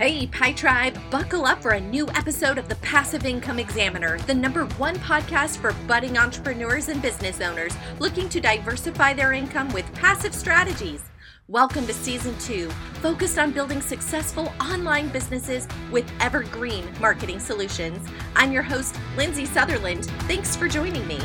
Hey, Pi Tribe, buckle up for a new episode of the Passive Income Examiner, the number one podcast for budding entrepreneurs and business owners looking to diversify their income with passive strategies. Welcome to season two, focused on building successful online businesses with evergreen marketing solutions. I'm your host, Lindsay Sutherland. Thanks for joining me.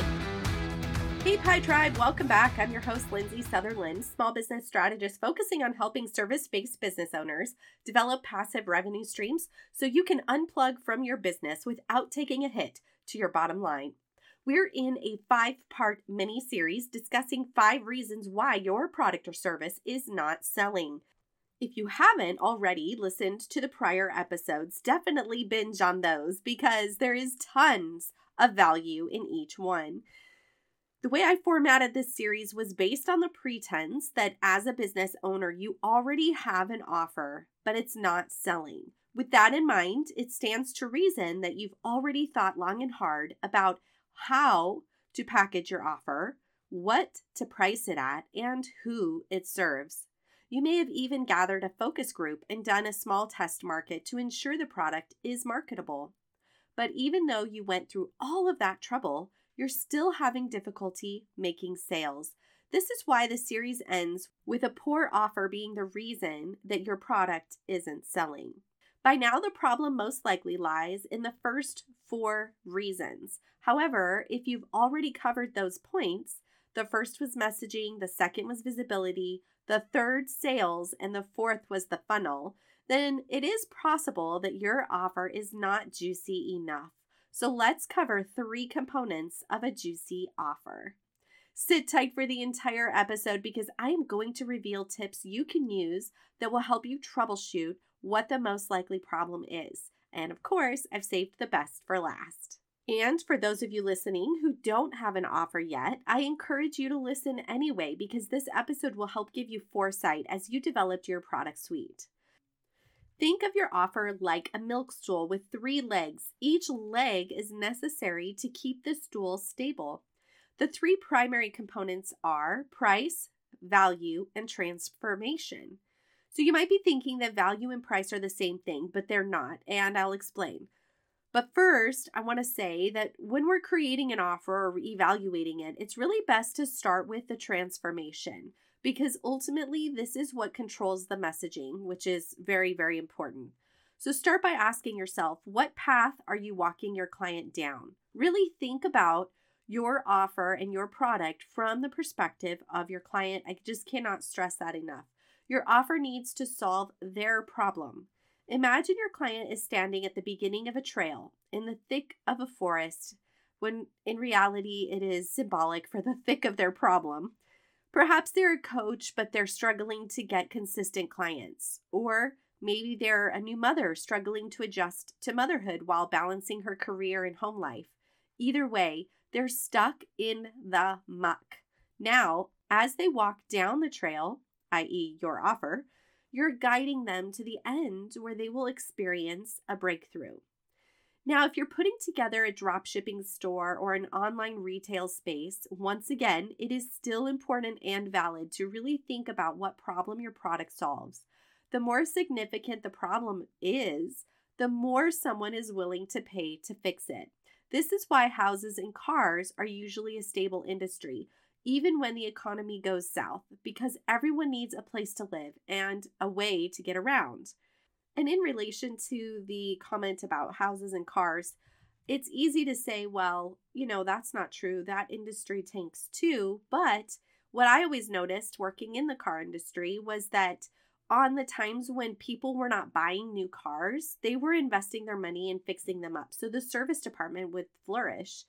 Hey, Pi Tribe, welcome back. I'm your host, Lindsay Sutherland, small business strategist focusing on helping service based business owners develop passive revenue streams so you can unplug from your business without taking a hit to your bottom line. We're in a five part mini series discussing five reasons why your product or service is not selling. If you haven't already listened to the prior episodes, definitely binge on those because there is tons of value in each one. The way I formatted this series was based on the pretense that as a business owner, you already have an offer, but it's not selling. With that in mind, it stands to reason that you've already thought long and hard about how to package your offer, what to price it at, and who it serves. You may have even gathered a focus group and done a small test market to ensure the product is marketable. But even though you went through all of that trouble, you're still having difficulty making sales. This is why the series ends with a poor offer being the reason that your product isn't selling. By now, the problem most likely lies in the first four reasons. However, if you've already covered those points, the first was messaging, the second was visibility, the third, sales, and the fourth was the funnel, then it is possible that your offer is not juicy enough. So let's cover three components of a juicy offer. Sit tight for the entire episode because I am going to reveal tips you can use that will help you troubleshoot what the most likely problem is. And of course, I've saved the best for last. And for those of you listening who don't have an offer yet, I encourage you to listen anyway because this episode will help give you foresight as you develop your product suite. Think of your offer like a milk stool with three legs. Each leg is necessary to keep the stool stable. The three primary components are price, value, and transformation. So you might be thinking that value and price are the same thing, but they're not, and I'll explain. But first, I want to say that when we're creating an offer or evaluating it, it's really best to start with the transformation because ultimately this is what controls the messaging, which is very, very important. So start by asking yourself what path are you walking your client down? Really think about your offer and your product from the perspective of your client. I just cannot stress that enough. Your offer needs to solve their problem. Imagine your client is standing at the beginning of a trail in the thick of a forest, when in reality it is symbolic for the thick of their problem. Perhaps they're a coach, but they're struggling to get consistent clients. Or maybe they're a new mother struggling to adjust to motherhood while balancing her career and home life. Either way, they're stuck in the muck. Now, as they walk down the trail, i.e., your offer, you're guiding them to the end where they will experience a breakthrough. Now, if you're putting together a drop shipping store or an online retail space, once again, it is still important and valid to really think about what problem your product solves. The more significant the problem is, the more someone is willing to pay to fix it. This is why houses and cars are usually a stable industry, even when the economy goes south, because everyone needs a place to live and a way to get around. And in relation to the comment about houses and cars, it's easy to say, well, you know, that's not true. That industry tanks too. But what I always noticed working in the car industry was that on the times when people were not buying new cars, they were investing their money in fixing them up. So the service department would flourish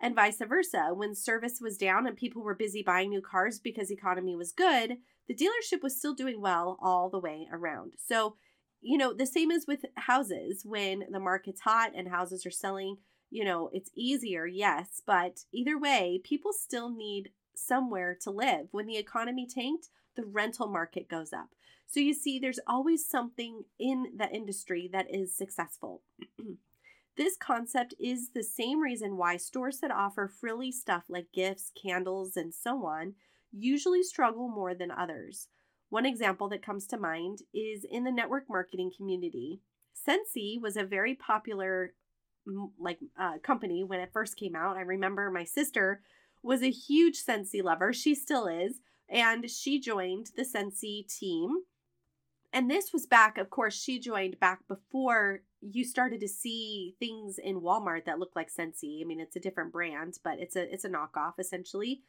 and vice versa. When service was down and people were busy buying new cars because economy was good, the dealership was still doing well all the way around. So you know, the same as with houses when the market's hot and houses are selling, you know, it's easier, yes, but either way, people still need somewhere to live. When the economy tanked, the rental market goes up. So you see, there's always something in the industry that is successful. this concept is the same reason why stores that offer frilly stuff like gifts, candles, and so on usually struggle more than others. One example that comes to mind is in the network marketing community. Scentsy was a very popular like uh, company when it first came out. I remember my sister was a huge Scentsy lover. She still is, and she joined the Scentsy team. And this was back, of course, she joined back before you started to see things in Walmart that look like Scentsy. I mean, it's a different brand, but it's a it's a knockoff essentially.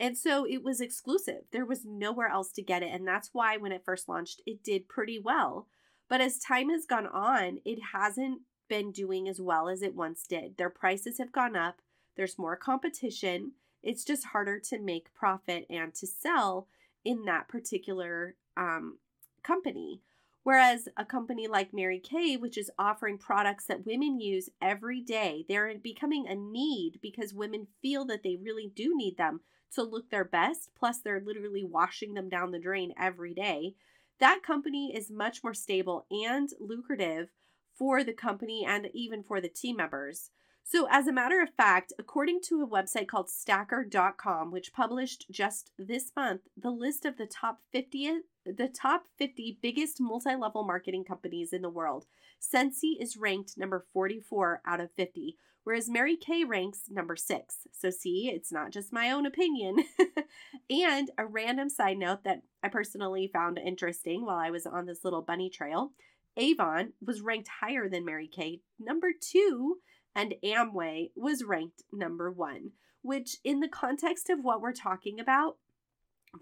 And so it was exclusive. There was nowhere else to get it, and that's why when it first launched, it did pretty well. But as time has gone on, it hasn't been doing as well as it once did. Their prices have gone up. There's more competition. It's just harder to make profit and to sell in that particular um, company. Whereas a company like Mary Kay, which is offering products that women use every day, they're becoming a need because women feel that they really do need them to look their best. Plus, they're literally washing them down the drain every day. That company is much more stable and lucrative for the company and even for the team members. So, as a matter of fact, according to a website called stacker.com, which published just this month the list of the top 50 the top 50 biggest multi-level marketing companies in the world, Scentsy is ranked number 44 out of 50, whereas Mary Kay ranks number 6. So see, it's not just my own opinion. and a random side note that I personally found interesting while I was on this little bunny trail, Avon was ranked higher than Mary Kay, number 2 and Amway was ranked number one, which, in the context of what we're talking about,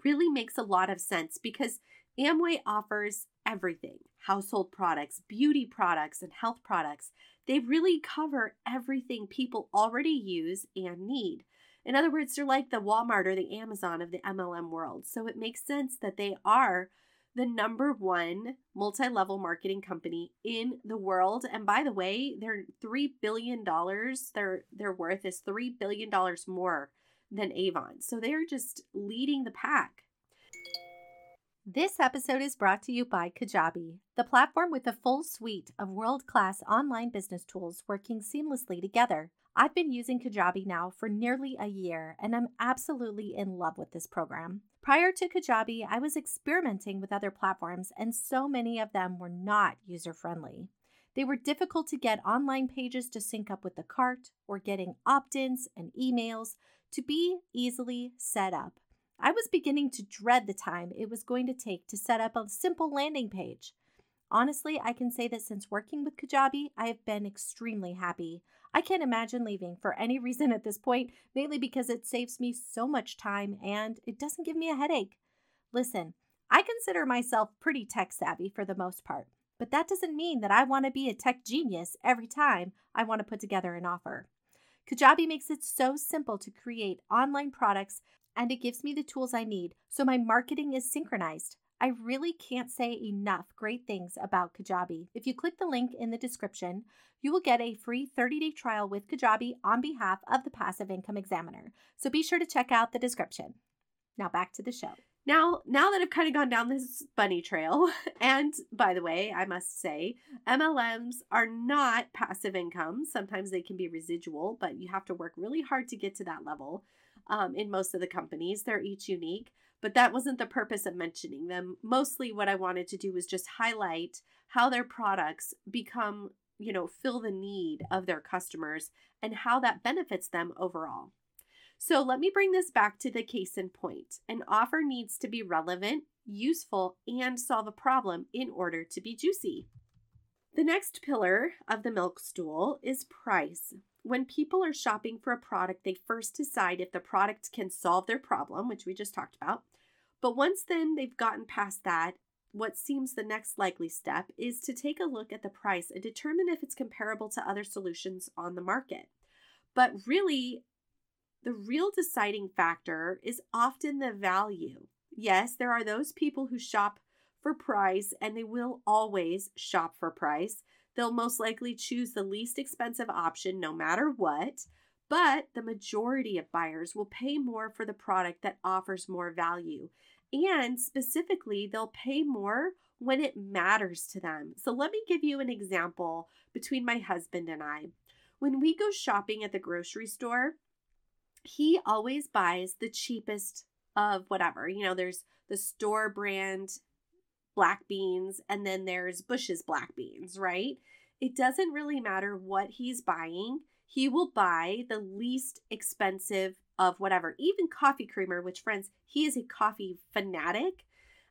really makes a lot of sense because Amway offers everything household products, beauty products, and health products. They really cover everything people already use and need. In other words, they're like the Walmart or the Amazon of the MLM world. So it makes sense that they are the number one multi level marketing company in the world. And by the way, they're $3 billion. Their, their worth is $3 billion more than Avon. So they're just leading the pack. This episode is brought to you by Kajabi, the platform with a full suite of world class online business tools working seamlessly together. I've been using Kajabi now for nearly a year, and I'm absolutely in love with this program. Prior to Kajabi, I was experimenting with other platforms, and so many of them were not user friendly. They were difficult to get online pages to sync up with the cart or getting opt ins and emails to be easily set up. I was beginning to dread the time it was going to take to set up a simple landing page. Honestly, I can say that since working with Kajabi, I have been extremely happy. I can't imagine leaving for any reason at this point, mainly because it saves me so much time and it doesn't give me a headache. Listen, I consider myself pretty tech savvy for the most part, but that doesn't mean that I want to be a tech genius every time I want to put together an offer. Kajabi makes it so simple to create online products and it gives me the tools I need so my marketing is synchronized. I really can't say enough great things about Kajabi. If you click the link in the description, you will get a free 30 day trial with Kajabi on behalf of the Passive Income Examiner. So be sure to check out the description. Now back to the show. Now, now that I've kind of gone down this bunny trail, and by the way, I must say, MLMs are not passive income. Sometimes they can be residual, but you have to work really hard to get to that level. Um, in most of the companies, they're each unique but that wasn't the purpose of mentioning them. Mostly what I wanted to do was just highlight how their products become, you know, fill the need of their customers and how that benefits them overall. So let me bring this back to the case in point. An offer needs to be relevant, useful, and solve a problem in order to be juicy. The next pillar of the milk stool is price. When people are shopping for a product, they first decide if the product can solve their problem, which we just talked about. But once then they've gotten past that, what seems the next likely step is to take a look at the price and determine if it's comparable to other solutions on the market. But really, the real deciding factor is often the value. Yes, there are those people who shop for price and they will always shop for price. They'll most likely choose the least expensive option no matter what, but the majority of buyers will pay more for the product that offers more value. And specifically, they'll pay more when it matters to them. So let me give you an example between my husband and I. When we go shopping at the grocery store, he always buys the cheapest of whatever. You know, there's the store brand black beans and then there's Bush's black beans, right? It doesn't really matter what he's buying. He will buy the least expensive of whatever, even coffee creamer, which, friends, he is a coffee fanatic.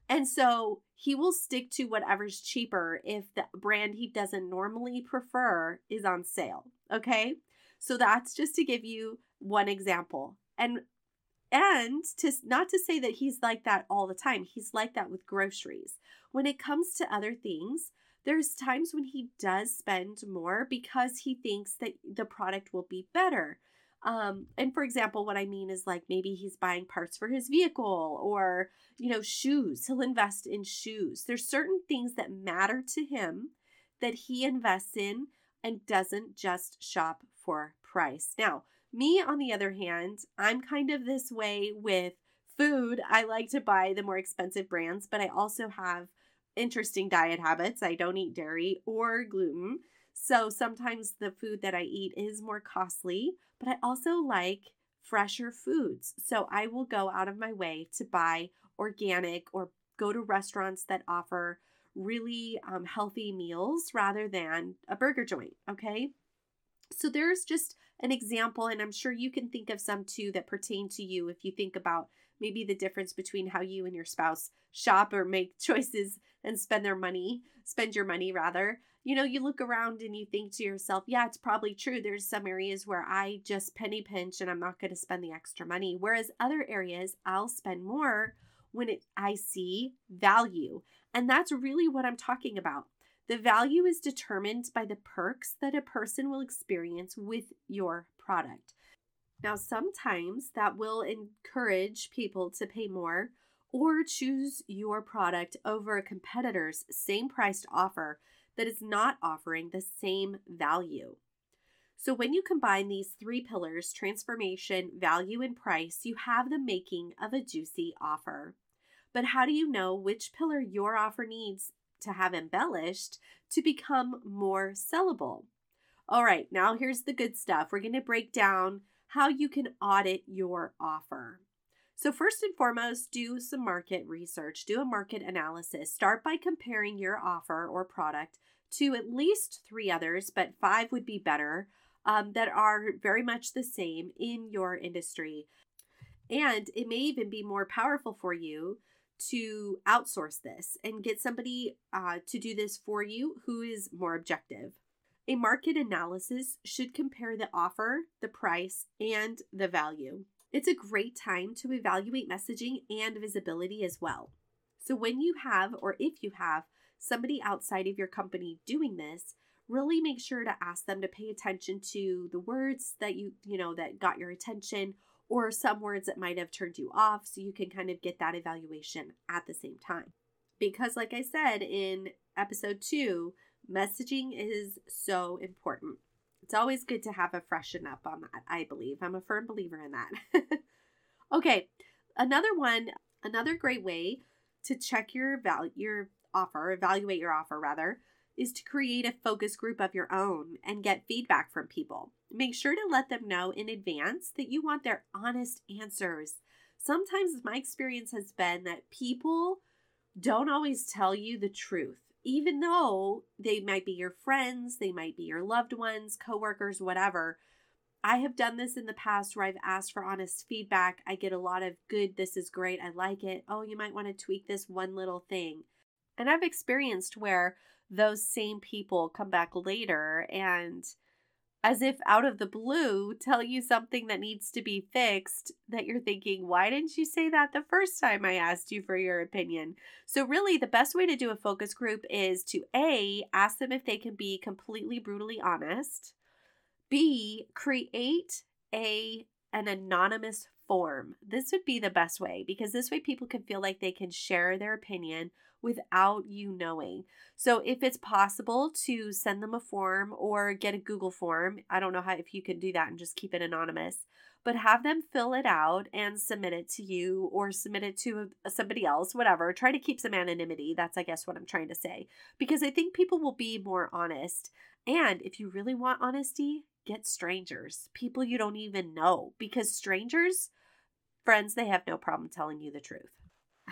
And so he will stick to whatever's cheaper if the brand he doesn't normally prefer is on sale. Okay. So that's just to give you one example. And and to not to say that he's like that all the time. He's like that with groceries. When it comes to other things, there's times when he does spend more because he thinks that the product will be better. Um, and for example, what I mean is like maybe he's buying parts for his vehicle or, you know, shoes. He'll invest in shoes. There's certain things that matter to him that he invests in and doesn't just shop for price. Now, me, on the other hand, I'm kind of this way with food. I like to buy the more expensive brands, but I also have interesting diet habits. I don't eat dairy or gluten. So sometimes the food that I eat is more costly, but I also like fresher foods. So I will go out of my way to buy organic or go to restaurants that offer really um, healthy meals rather than a burger joint. Okay. So there's just an example, and I'm sure you can think of some too that pertain to you if you think about maybe the difference between how you and your spouse shop or make choices and spend their money, spend your money rather. You know, you look around and you think to yourself, yeah, it's probably true. There's some areas where I just penny pinch and I'm not going to spend the extra money. Whereas other areas, I'll spend more when it, I see value. And that's really what I'm talking about. The value is determined by the perks that a person will experience with your product. Now, sometimes that will encourage people to pay more or choose your product over a competitor's same priced offer that is not offering the same value. So, when you combine these three pillars transformation, value, and price you have the making of a juicy offer. But how do you know which pillar your offer needs to have embellished to become more sellable? All right, now here's the good stuff. We're going to break down how you can audit your offer. So, first and foremost, do some market research, do a market analysis. Start by comparing your offer or product to at least three others, but five would be better, um, that are very much the same in your industry. And it may even be more powerful for you to outsource this and get somebody uh, to do this for you who is more objective. A market analysis should compare the offer, the price, and the value. It's a great time to evaluate messaging and visibility as well. So, when you have, or if you have, somebody outside of your company doing this, really make sure to ask them to pay attention to the words that you, you know, that got your attention or some words that might have turned you off so you can kind of get that evaluation at the same time. Because, like I said in episode two, messaging is so important. It's always good to have a freshen up on that, I believe. I'm a firm believer in that. okay, another one, another great way to check your value, your offer, evaluate your offer rather, is to create a focus group of your own and get feedback from people. Make sure to let them know in advance that you want their honest answers. Sometimes my experience has been that people don't always tell you the truth, even though they might be your friends, they might be your loved ones, coworkers, whatever. I have done this in the past where I've asked for honest feedback. I get a lot of good, this is great, I like it. Oh, you might want to tweak this one little thing. And I've experienced where those same people come back later and as if out of the blue tell you something that needs to be fixed that you're thinking why didn't you say that the first time i asked you for your opinion? So really the best way to do a focus group is to a ask them if they can be completely brutally honest. B create a an anonymous form this would be the best way because this way people can feel like they can share their opinion without you knowing. So if it's possible to send them a form or get a Google form, I don't know how if you can do that and just keep it anonymous, but have them fill it out and submit it to you or submit it to uh, somebody else, whatever. Try to keep some anonymity. That's I guess what I'm trying to say because I think people will be more honest. And if you really want honesty, get strangers, people you don't even know because strangers friends they have no problem telling you the truth.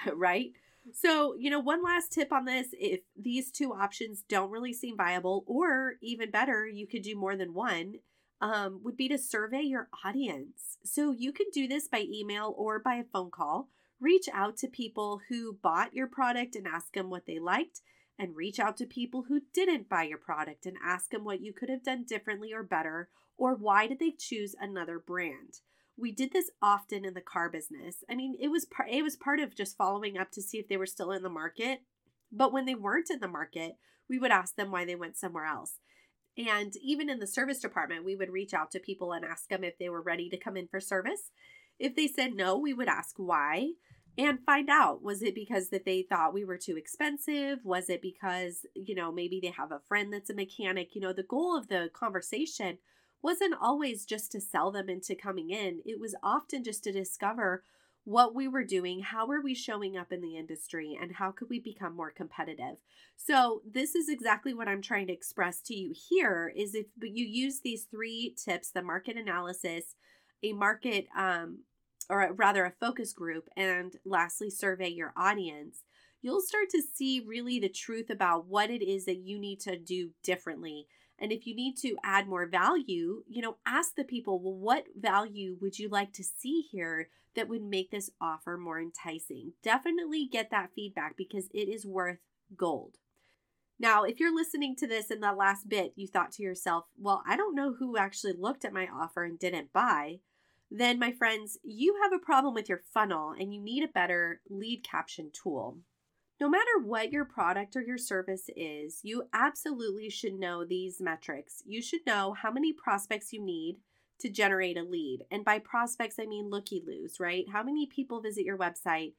right? So, you know, one last tip on this if these two options don't really seem viable, or even better, you could do more than one, um, would be to survey your audience. So, you can do this by email or by a phone call. Reach out to people who bought your product and ask them what they liked, and reach out to people who didn't buy your product and ask them what you could have done differently or better, or why did they choose another brand we did this often in the car business. I mean, it was part it was part of just following up to see if they were still in the market. But when they weren't in the market, we would ask them why they went somewhere else. And even in the service department, we would reach out to people and ask them if they were ready to come in for service. If they said no, we would ask why and find out was it because that they thought we were too expensive was it because you know maybe they have a friend that's a mechanic you know the goal of the conversation wasn't always just to sell them into coming in, it was often just to discover what we were doing, how were we showing up in the industry, and how could we become more competitive. So, this is exactly what I'm trying to express to you here is if you use these three tips, the market analysis, a market um or rather a focus group and lastly survey your audience, you'll start to see really the truth about what it is that you need to do differently and if you need to add more value, you know, ask the people, well, what value would you like to see here that would make this offer more enticing? Definitely get that feedback because it is worth gold. Now, if you're listening to this in that last bit, you thought to yourself, well, I don't know who actually looked at my offer and didn't buy, then, my friends, you have a problem with your funnel and you need a better lead capture tool. No matter what your product or your service is, you absolutely should know these metrics. You should know how many prospects you need to generate a lead. And by prospects, I mean looky loos, right? How many people visit your website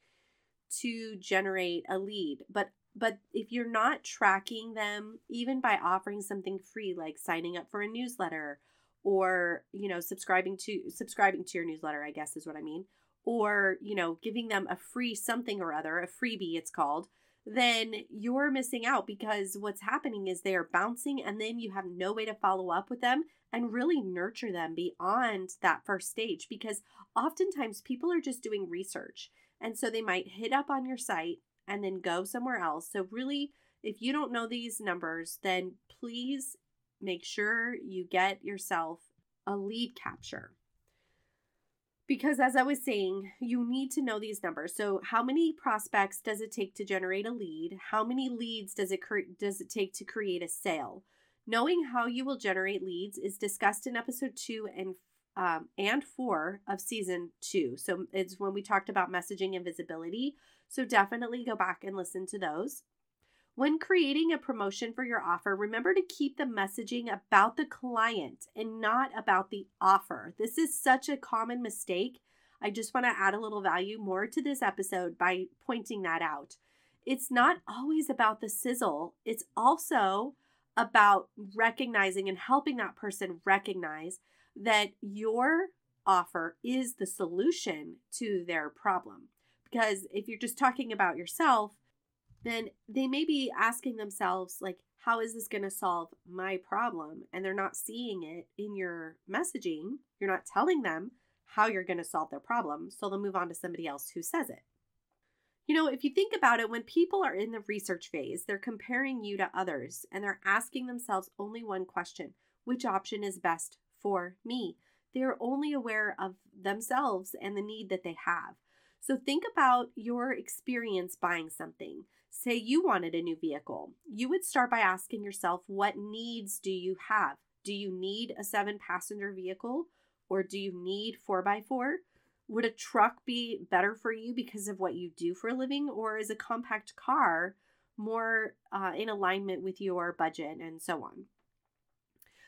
to generate a lead? But but if you're not tracking them even by offering something free like signing up for a newsletter or, you know, subscribing to subscribing to your newsletter, I guess is what I mean, or, you know, giving them a free something or other, a freebie it's called, then you're missing out because what's happening is they are bouncing and then you have no way to follow up with them and really nurture them beyond that first stage because oftentimes people are just doing research. And so they might hit up on your site and then go somewhere else. So, really, if you don't know these numbers, then please make sure you get yourself a lead capture because as I was saying, you need to know these numbers. So, how many prospects does it take to generate a lead? How many leads does it cre- does it take to create a sale? Knowing how you will generate leads is discussed in episode 2 and um, and 4 of season 2. So, it's when we talked about messaging and visibility. So, definitely go back and listen to those. When creating a promotion for your offer, remember to keep the messaging about the client and not about the offer. This is such a common mistake. I just want to add a little value more to this episode by pointing that out. It's not always about the sizzle, it's also about recognizing and helping that person recognize that your offer is the solution to their problem. Because if you're just talking about yourself, then they may be asking themselves, like, how is this going to solve my problem? And they're not seeing it in your messaging. You're not telling them how you're going to solve their problem. So they'll move on to somebody else who says it. You know, if you think about it, when people are in the research phase, they're comparing you to others and they're asking themselves only one question which option is best for me? They're only aware of themselves and the need that they have. So think about your experience buying something. Say you wanted a new vehicle. You would start by asking yourself, what needs do you have? Do you need a seven passenger vehicle or do you need 4x4? Would a truck be better for you because of what you do for a living, or is a compact car more uh, in alignment with your budget and so on?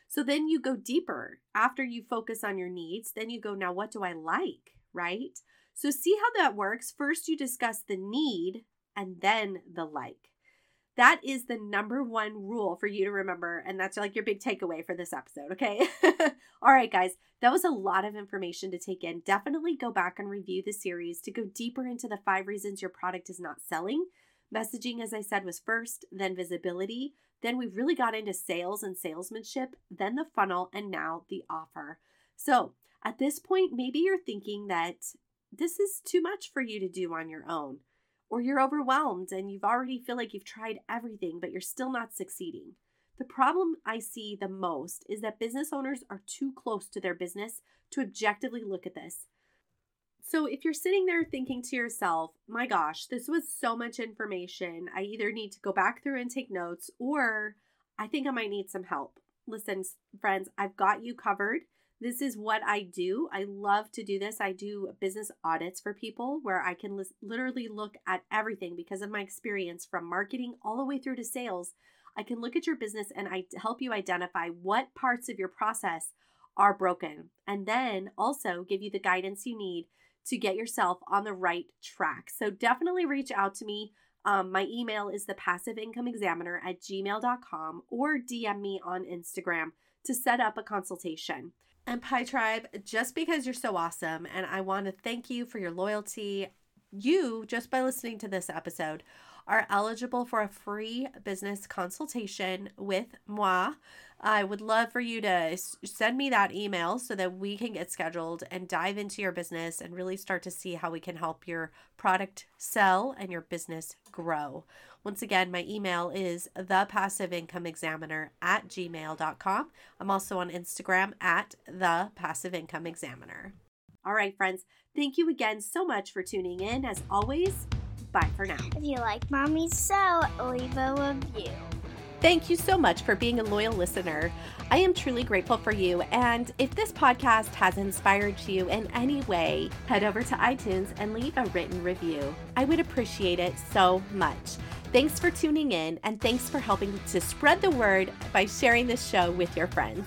So then you go deeper. After you focus on your needs, then you go, now what do I like, right? So see how that works. First, you discuss the need and then the like. That is the number one rule for you to remember. And that's like your big takeaway for this episode, okay? All right, guys, that was a lot of information to take in. Definitely go back and review the series to go deeper into the five reasons your product is not selling. Messaging, as I said, was first, then visibility. Then we really got into sales and salesmanship, then the funnel, and now the offer. So at this point, maybe you're thinking that this is too much for you to do on your own. or you're overwhelmed and you've already feel like you've tried everything, but you're still not succeeding. The problem I see the most is that business owners are too close to their business to objectively look at this. So if you're sitting there thinking to yourself, my gosh, this was so much information, I either need to go back through and take notes or I think I might need some help. Listen, friends, I've got you covered. This is what I do. I love to do this. I do business audits for people where I can literally look at everything because of my experience from marketing all the way through to sales. I can look at your business and I help you identify what parts of your process are broken and then also give you the guidance you need to get yourself on the right track. So definitely reach out to me. Um, my email is the passive income examiner at gmail.com or DM me on Instagram to set up a consultation. And Pi Tribe, just because you're so awesome, and I want to thank you for your loyalty, you, just by listening to this episode, are eligible for a free business consultation with moi. I would love for you to send me that email so that we can get scheduled and dive into your business and really start to see how we can help your product sell and your business grow. Once again, my email is thepassiveincomeexaminer at gmail.com. I'm also on Instagram at the passive income examiner. All right, friends, thank you again so much for tuning in. As always, Bye for now. If you like Mommy So, leave a review. Thank you so much for being a loyal listener. I am truly grateful for you. And if this podcast has inspired you in any way, head over to iTunes and leave a written review. I would appreciate it so much. Thanks for tuning in, and thanks for helping to spread the word by sharing this show with your friends.